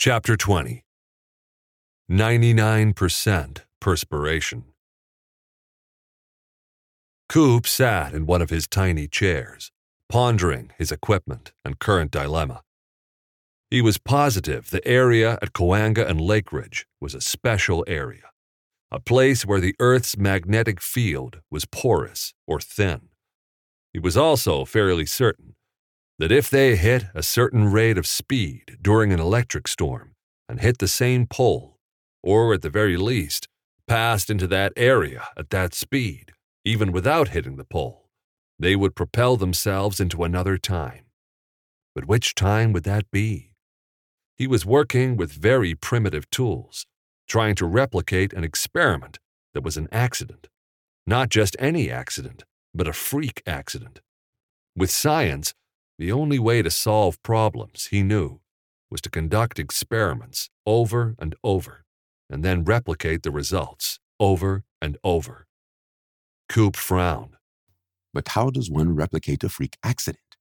Chapter 20 99% Perspiration. Coop sat in one of his tiny chairs, pondering his equipment and current dilemma. He was positive the area at Cahuenga and Lake Ridge was a special area, a place where the Earth's magnetic field was porous or thin. He was also fairly certain that if they hit a certain rate of speed during an electric storm and hit the same pole, or at the very least, passed into that area at that speed, even without hitting the pole, they would propel themselves into another time. But which time would that be? He was working with very primitive tools, trying to replicate an experiment that was an accident. Not just any accident, but a freak accident. With science, the only way to solve problems, he knew, was to conduct experiments over and over, and then replicate the results over and over. Coop frowned. But how does one replicate a freak accident?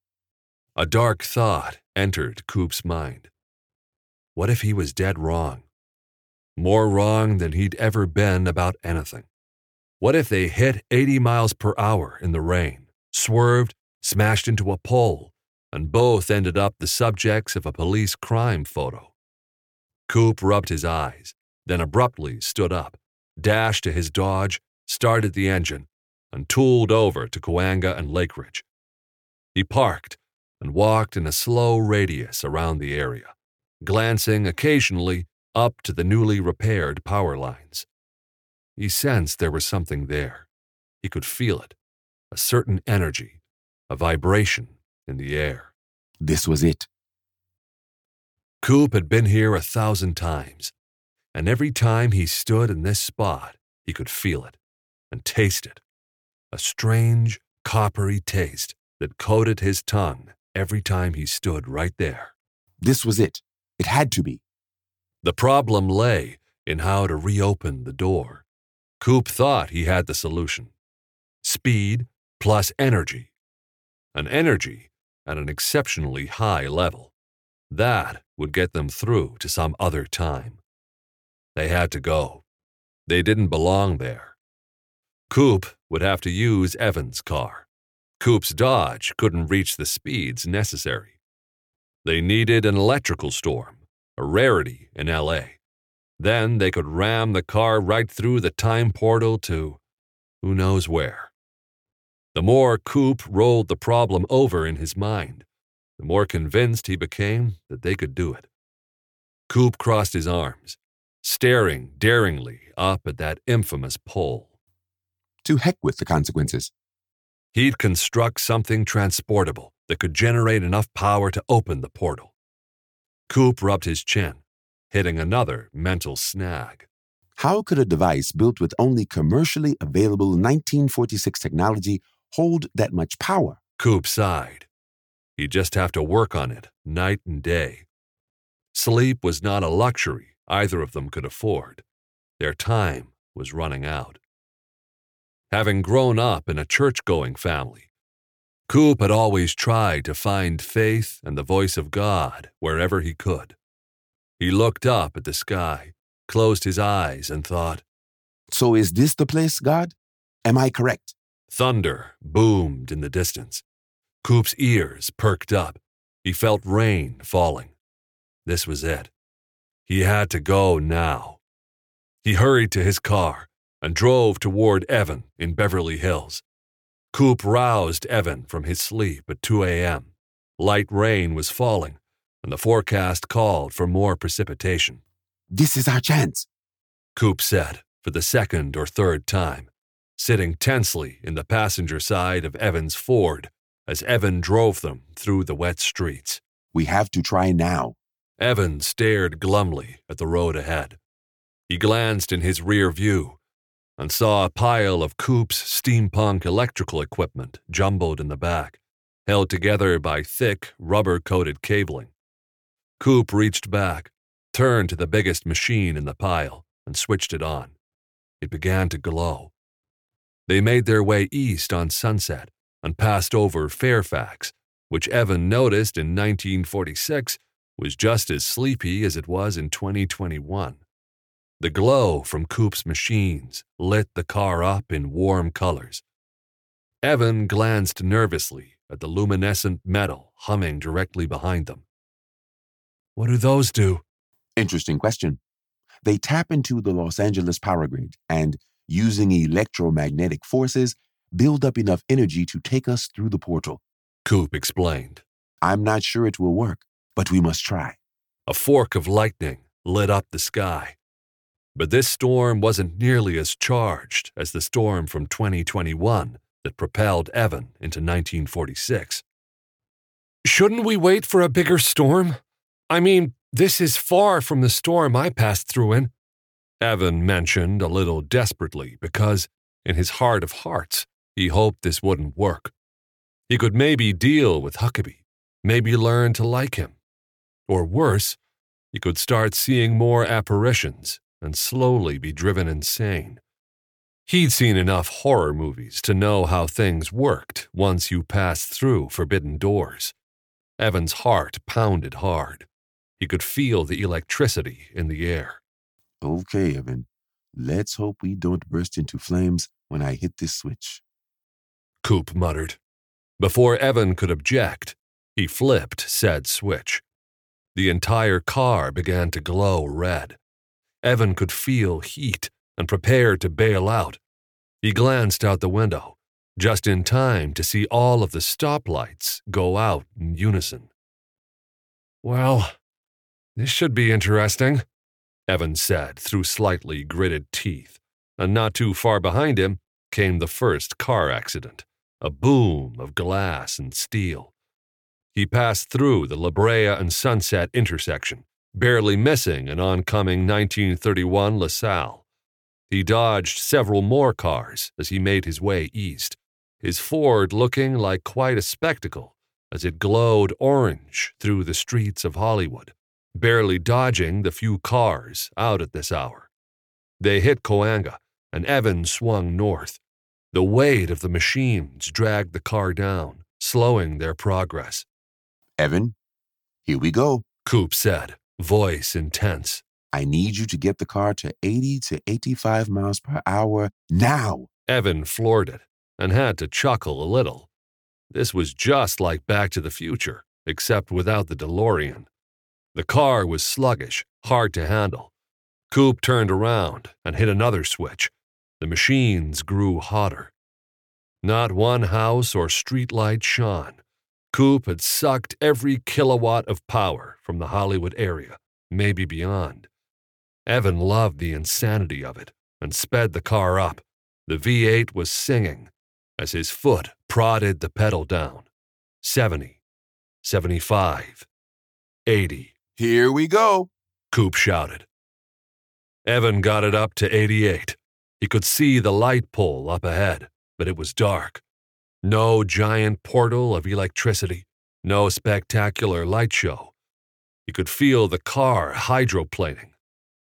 A dark thought entered Coop's mind. What if he was dead wrong? More wrong than he'd ever been about anything. What if they hit 80 miles per hour in the rain, swerved, smashed into a pole, and both ended up the subjects of a police crime photo? Coop rubbed his eyes, then abruptly stood up, dashed to his Dodge, started the engine, and tooled over to Cahuenga and Lake Ridge. He parked and walked in a slow radius around the area glancing occasionally up to the newly repaired power lines. He sensed there was something there. He could feel it a certain energy, a vibration in the air. This was it. Coop had been here a thousand times, and every time he stood in this spot, he could feel it and taste it. A strange, coppery taste that coated his tongue every time he stood right there. This was it. It had to be. The problem lay in how to reopen the door. Coop thought he had the solution speed plus energy. An energy at an exceptionally high level. That would get them through to some other time. They had to go. They didn't belong there. Coop would have to use Evan's car. Coop's Dodge couldn't reach the speeds necessary. They needed an electrical storm, a rarity in LA. Then they could ram the car right through the time portal to who knows where. The more Coop rolled the problem over in his mind, the more convinced he became that they could do it. Coop crossed his arms, staring daringly up at that infamous pole. To heck with the consequences. He'd construct something transportable that could generate enough power to open the portal. Coop rubbed his chin, hitting another mental snag. How could a device built with only commercially available 1946 technology hold that much power? Coop sighed. He'd just have to work on it night and day. Sleep was not a luxury either of them could afford. Their time was running out. Having grown up in a church going family, Coop had always tried to find faith and the voice of God wherever he could. He looked up at the sky, closed his eyes, and thought, So is this the place, God? Am I correct? Thunder boomed in the distance. Coop's ears perked up. He felt rain falling. This was it. He had to go now. He hurried to his car and drove toward Evan in Beverly Hills. Coop roused Evan from his sleep at 2 a.m. Light rain was falling, and the forecast called for more precipitation. This is our chance, Coop said for the second or third time, sitting tensely in the passenger side of Evan's Ford as Evan drove them through the wet streets. We have to try now. Evan stared glumly at the road ahead. He glanced in his rear view and saw a pile of Coop's steampunk electrical equipment jumbled in the back, held together by thick, rubber coated cabling. Coop reached back, turned to the biggest machine in the pile, and switched it on. It began to glow. They made their way east on Sunset and passed over Fairfax, which Evan noticed in 1946 was just as sleepy as it was in 2021. The glow from Coop's machines lit the car up in warm colors. Evan glanced nervously at the luminescent metal humming directly behind them. What do those do? Interesting question. They tap into the Los Angeles power grid and, using electromagnetic forces, build up enough energy to take us through the portal. Coop explained. I'm not sure it will work, but we must try. A fork of lightning lit up the sky. But this storm wasn't nearly as charged as the storm from 2021 that propelled Evan into 1946. Shouldn't we wait for a bigger storm? I mean, this is far from the storm I passed through in. Evan mentioned a little desperately because, in his heart of hearts, he hoped this wouldn't work. He could maybe deal with Huckabee, maybe learn to like him. Or worse, he could start seeing more apparitions and slowly be driven insane. He'd seen enough horror movies to know how things worked once you passed through forbidden doors. Evan's heart pounded hard. He could feel the electricity in the air. Okay, Evan. Let's hope we don't burst into flames when I hit this switch. Coop muttered. Before Evan could object, he flipped said switch. The entire car began to glow red. Evan could feel heat and prepared to bail out. He glanced out the window, just in time to see all of the stoplights go out in unison. Well, this should be interesting, Evan said through slightly gritted teeth, and not too far behind him came the first car accident a boom of glass and steel. He passed through the La Brea and Sunset intersection, barely missing an oncoming 1931 LaSalle. He dodged several more cars as he made his way east, his Ford looking like quite a spectacle as it glowed orange through the streets of Hollywood barely dodging the few cars out at this hour. They hit Cahuenga, and Evans swung north. The weight of the machines dragged the car down, slowing their progress. Evan, here we go, Coop said, voice intense. I need you to get the car to 80 to 85 miles per hour now. Evan floored it and had to chuckle a little. This was just like Back to the Future, except without the DeLorean. The car was sluggish, hard to handle. Coop turned around and hit another switch. The machines grew hotter. Not one house or streetlight shone. Coop had sucked every kilowatt of power from the Hollywood area, maybe beyond. Evan loved the insanity of it and sped the car up. The V8 was singing as his foot prodded the pedal down. 70, 75, 80. Here we go, Coop shouted. Evan got it up to 88. He could see the light pole up ahead, but it was dark. No giant portal of electricity, no spectacular light show. He could feel the car hydroplaning.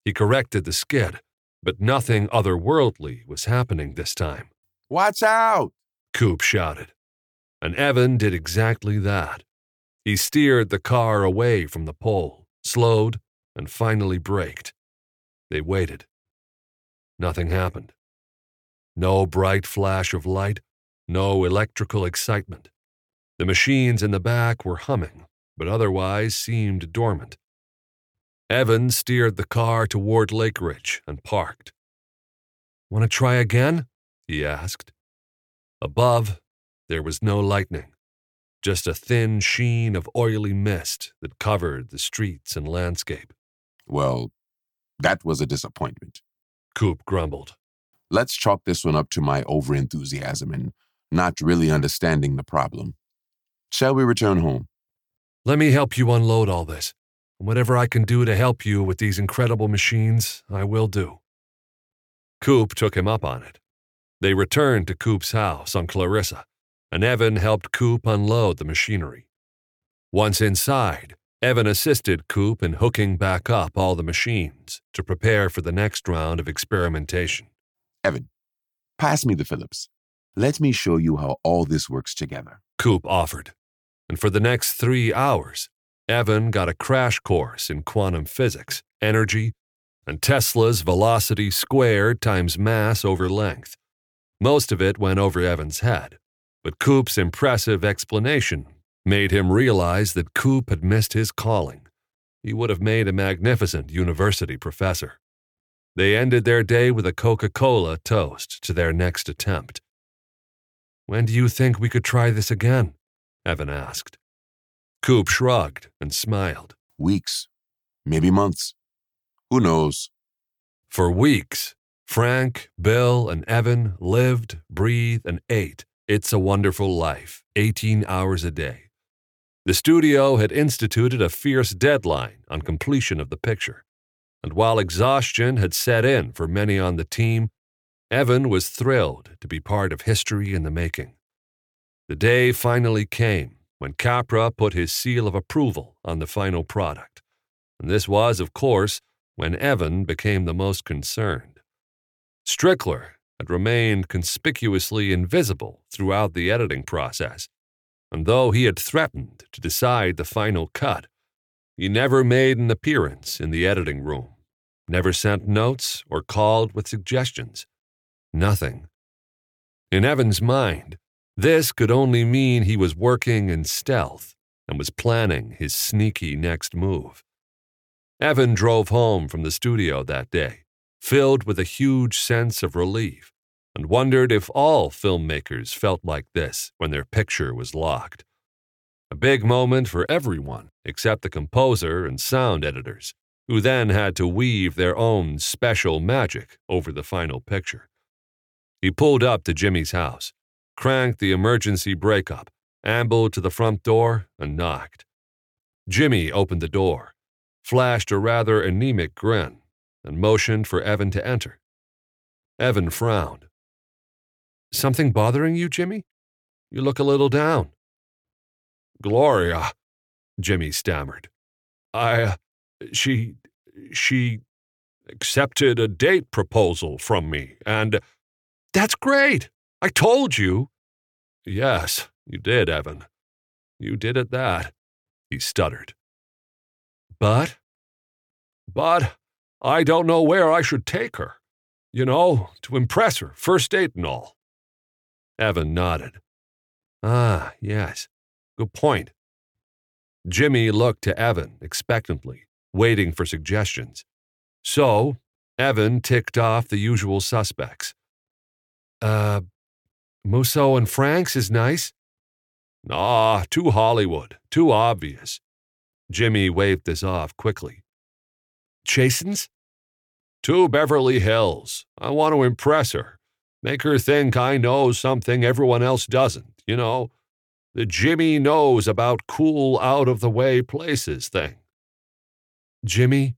He corrected the skid, but nothing otherworldly was happening this time. Watch out! Coop shouted. And Evan did exactly that. He steered the car away from the pole, slowed, and finally braked. They waited. Nothing happened. No bright flash of light, no electrical excitement. The machines in the back were humming, but otherwise seemed dormant. Evan steered the car toward Lake Ridge and parked. Want to try again? he asked. Above, there was no lightning just a thin sheen of oily mist that covered the streets and landscape. Well, that was a disappointment. Coop grumbled. Let's chalk this one up to my overenthusiasm and not really understanding the problem. Shall we return home? Let me help you unload all this. And whatever I can do to help you with these incredible machines, I will do. Coop took him up on it. They returned to Coop's house on Clarissa and Evan helped Coop unload the machinery. Once inside, Evan assisted Coop in hooking back up all the machines to prepare for the next round of experimentation. Evan, pass me the Phillips. Let me show you how all this works together. Coop offered. And for the next three hours, Evan got a crash course in quantum physics, energy, and Tesla's velocity squared times mass over length. Most of it went over Evan's head, but Coop's impressive explanation made him realize that Coop had missed his calling. He would have made a magnificent university professor. They ended their day with a Coca Cola toast to their next attempt. When do you think we could try this again? Evan asked. Coop shrugged and smiled. Weeks, maybe months. Who knows? For weeks, Frank, Bill, and Evan lived, breathed, and ate It's a Wonderful Life 18 hours a day. The studio had instituted a fierce deadline on completion of the picture, and while exhaustion had set in for many on the team, Evan was thrilled to be part of history in the making. The day finally came when Capra put his seal of approval on the final product. And this was, of course, when Evan became the most concerned. Strickler had remained conspicuously invisible throughout the editing process, and though he had threatened to decide the final cut, he never made an appearance in the editing room, never sent notes or called with suggestions. Nothing. In Evan's mind, this could only mean he was working in stealth and was planning his sneaky next move. Evan drove home from the studio that day, filled with a huge sense of relief, and wondered if all filmmakers felt like this when their picture was locked. A big moment for everyone except the composer and sound editors, who then had to weave their own special magic over the final picture. He pulled up to Jimmy's house cranked the emergency brake up, ambled to the front door, and knocked. Jimmy opened the door, flashed a rather anemic grin, and motioned for Evan to enter. Evan frowned. Something bothering you, Jimmy? You look a little down. Gloria, Jimmy stammered. I, uh, she, she accepted a date proposal from me, and that's great. I told you. Yes, you did, Evan. You did at that, he stuttered. But? But I don't know where I should take her. You know, to impress her, first date and all. Evan nodded. Ah, yes. Good point. Jimmy looked to Evan expectantly, waiting for suggestions. So, Evan ticked off the usual suspects. Uh, Musso and Frank's is nice. Nah, too Hollywood, too obvious. Jimmy waved this off quickly. Chasen's? Too Beverly Hills. I want to impress her. Make her think I know something everyone else doesn't, you know? The Jimmy knows about cool, out of the way places thing. Jimmy?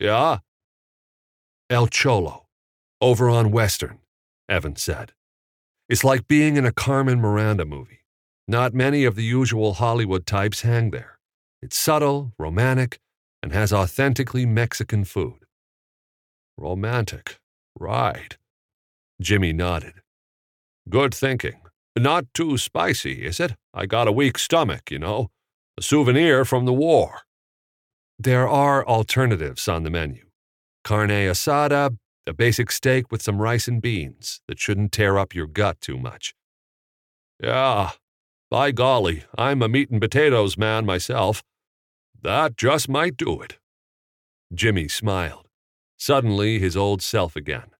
Yeah? El Cholo, over on Western, Evan said. It's like being in a Carmen Miranda movie. Not many of the usual Hollywood types hang there. It's subtle, romantic, and has authentically Mexican food. Romantic, right. Jimmy nodded. Good thinking. Not too spicy, is it? I got a weak stomach, you know. A souvenir from the war. There are alternatives on the menu carne asada, a basic steak with some rice and beans that shouldn't tear up your gut too much. Yeah, by golly, I'm a meat and potatoes man myself. That just might do it. Jimmy smiled, suddenly his old self again.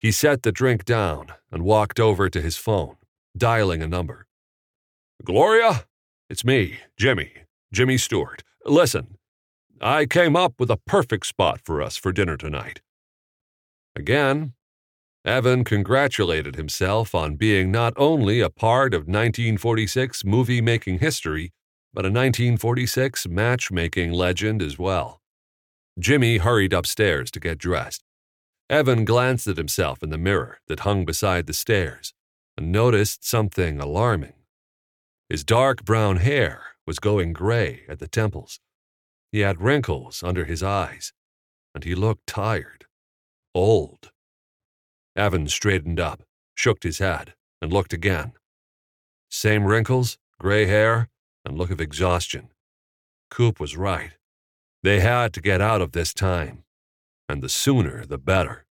He set the drink down and walked over to his phone, dialing a number. Gloria, it's me, Jimmy, Jimmy Stewart. Listen, I came up with a perfect spot for us for dinner tonight. Again, Evan congratulated himself on being not only a part of 1946 movie making history, but a 1946 matchmaking legend as well. Jimmy hurried upstairs to get dressed. Evan glanced at himself in the mirror that hung beside the stairs and noticed something alarming. His dark brown hair was going gray at the temples. He had wrinkles under his eyes, and he looked tired old. Evan straightened up, shook his head, and looked again. Same wrinkles, gray hair, and look of exhaustion. Coop was right. They had to get out of this time, and the sooner the better.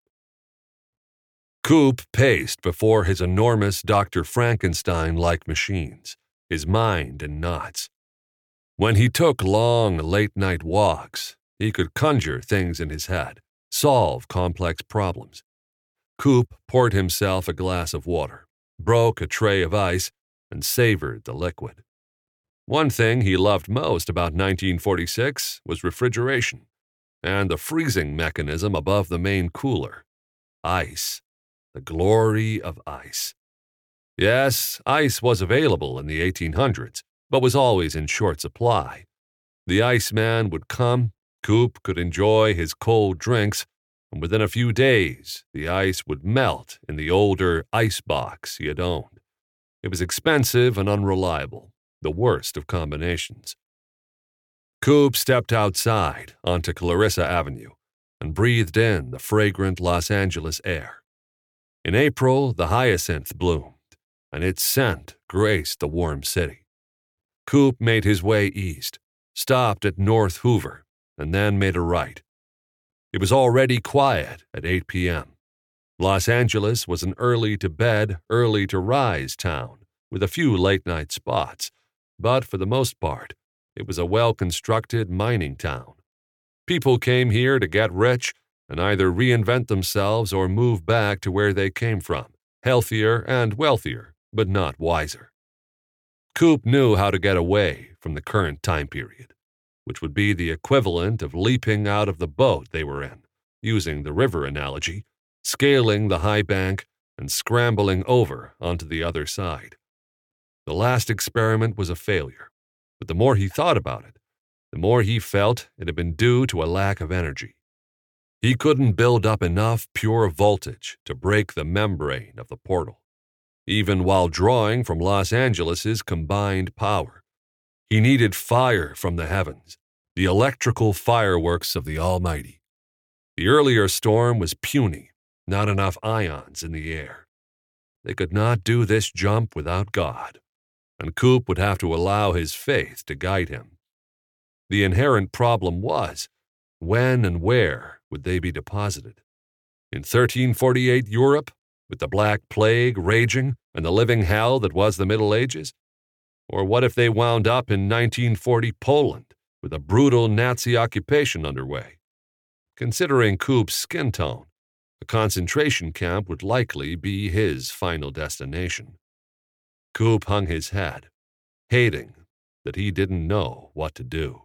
Coop paced before his enormous Dr. Frankenstein like machines, his mind in knots. When he took long, late night walks, he could conjure things in his head, solve complex problems. Coop poured himself a glass of water, broke a tray of ice, and savored the liquid. One thing he loved most about 1946 was refrigeration and the freezing mechanism above the main cooler ice the glory of ice. Yes, ice was available in the 1800s, but was always in short supply. The Iceman would come, Coop could enjoy his cold drinks, and within a few days the ice would melt in the older ice box he had owned. It was expensive and unreliable, the worst of combinations. Coop stepped outside onto Clarissa Avenue and breathed in the fragrant Los Angeles air. In April, the hyacinth bloomed, and its scent graced the warm city. Coop made his way east, stopped at North Hoover, and then made a right. It was already quiet at 8 p.m. Los Angeles was an early to bed, early to rise town, with a few late night spots, but for the most part, it was a well constructed mining town. People came here to get rich and either reinvent themselves or move back to where they came from, healthier and wealthier, but not wiser. Coop knew how to get away from the current time period, which would be the equivalent of leaping out of the boat they were in, using the river analogy, scaling the high bank, and scrambling over onto the other side. The last experiment was a failure, but the more he thought about it, the more he felt it had been due to a lack of energy. He couldn't build up enough pure voltage to break the membrane of the portal, even while drawing from Los Angeles's combined power. He needed fire from the heavens, the electrical fireworks of the Almighty. The earlier storm was puny, not enough ions in the air. They could not do this jump without God, and Coop would have to allow his faith to guide him. The inherent problem was when and where would they be deposited? In 1348 Europe, with the Black Plague raging and the living hell that was the Middle Ages? Or what if they wound up in 1940 Poland with a brutal Nazi occupation underway? Considering Coop's skin tone, a concentration camp would likely be his final destination. Coop hung his head, hating that he didn't know what to do.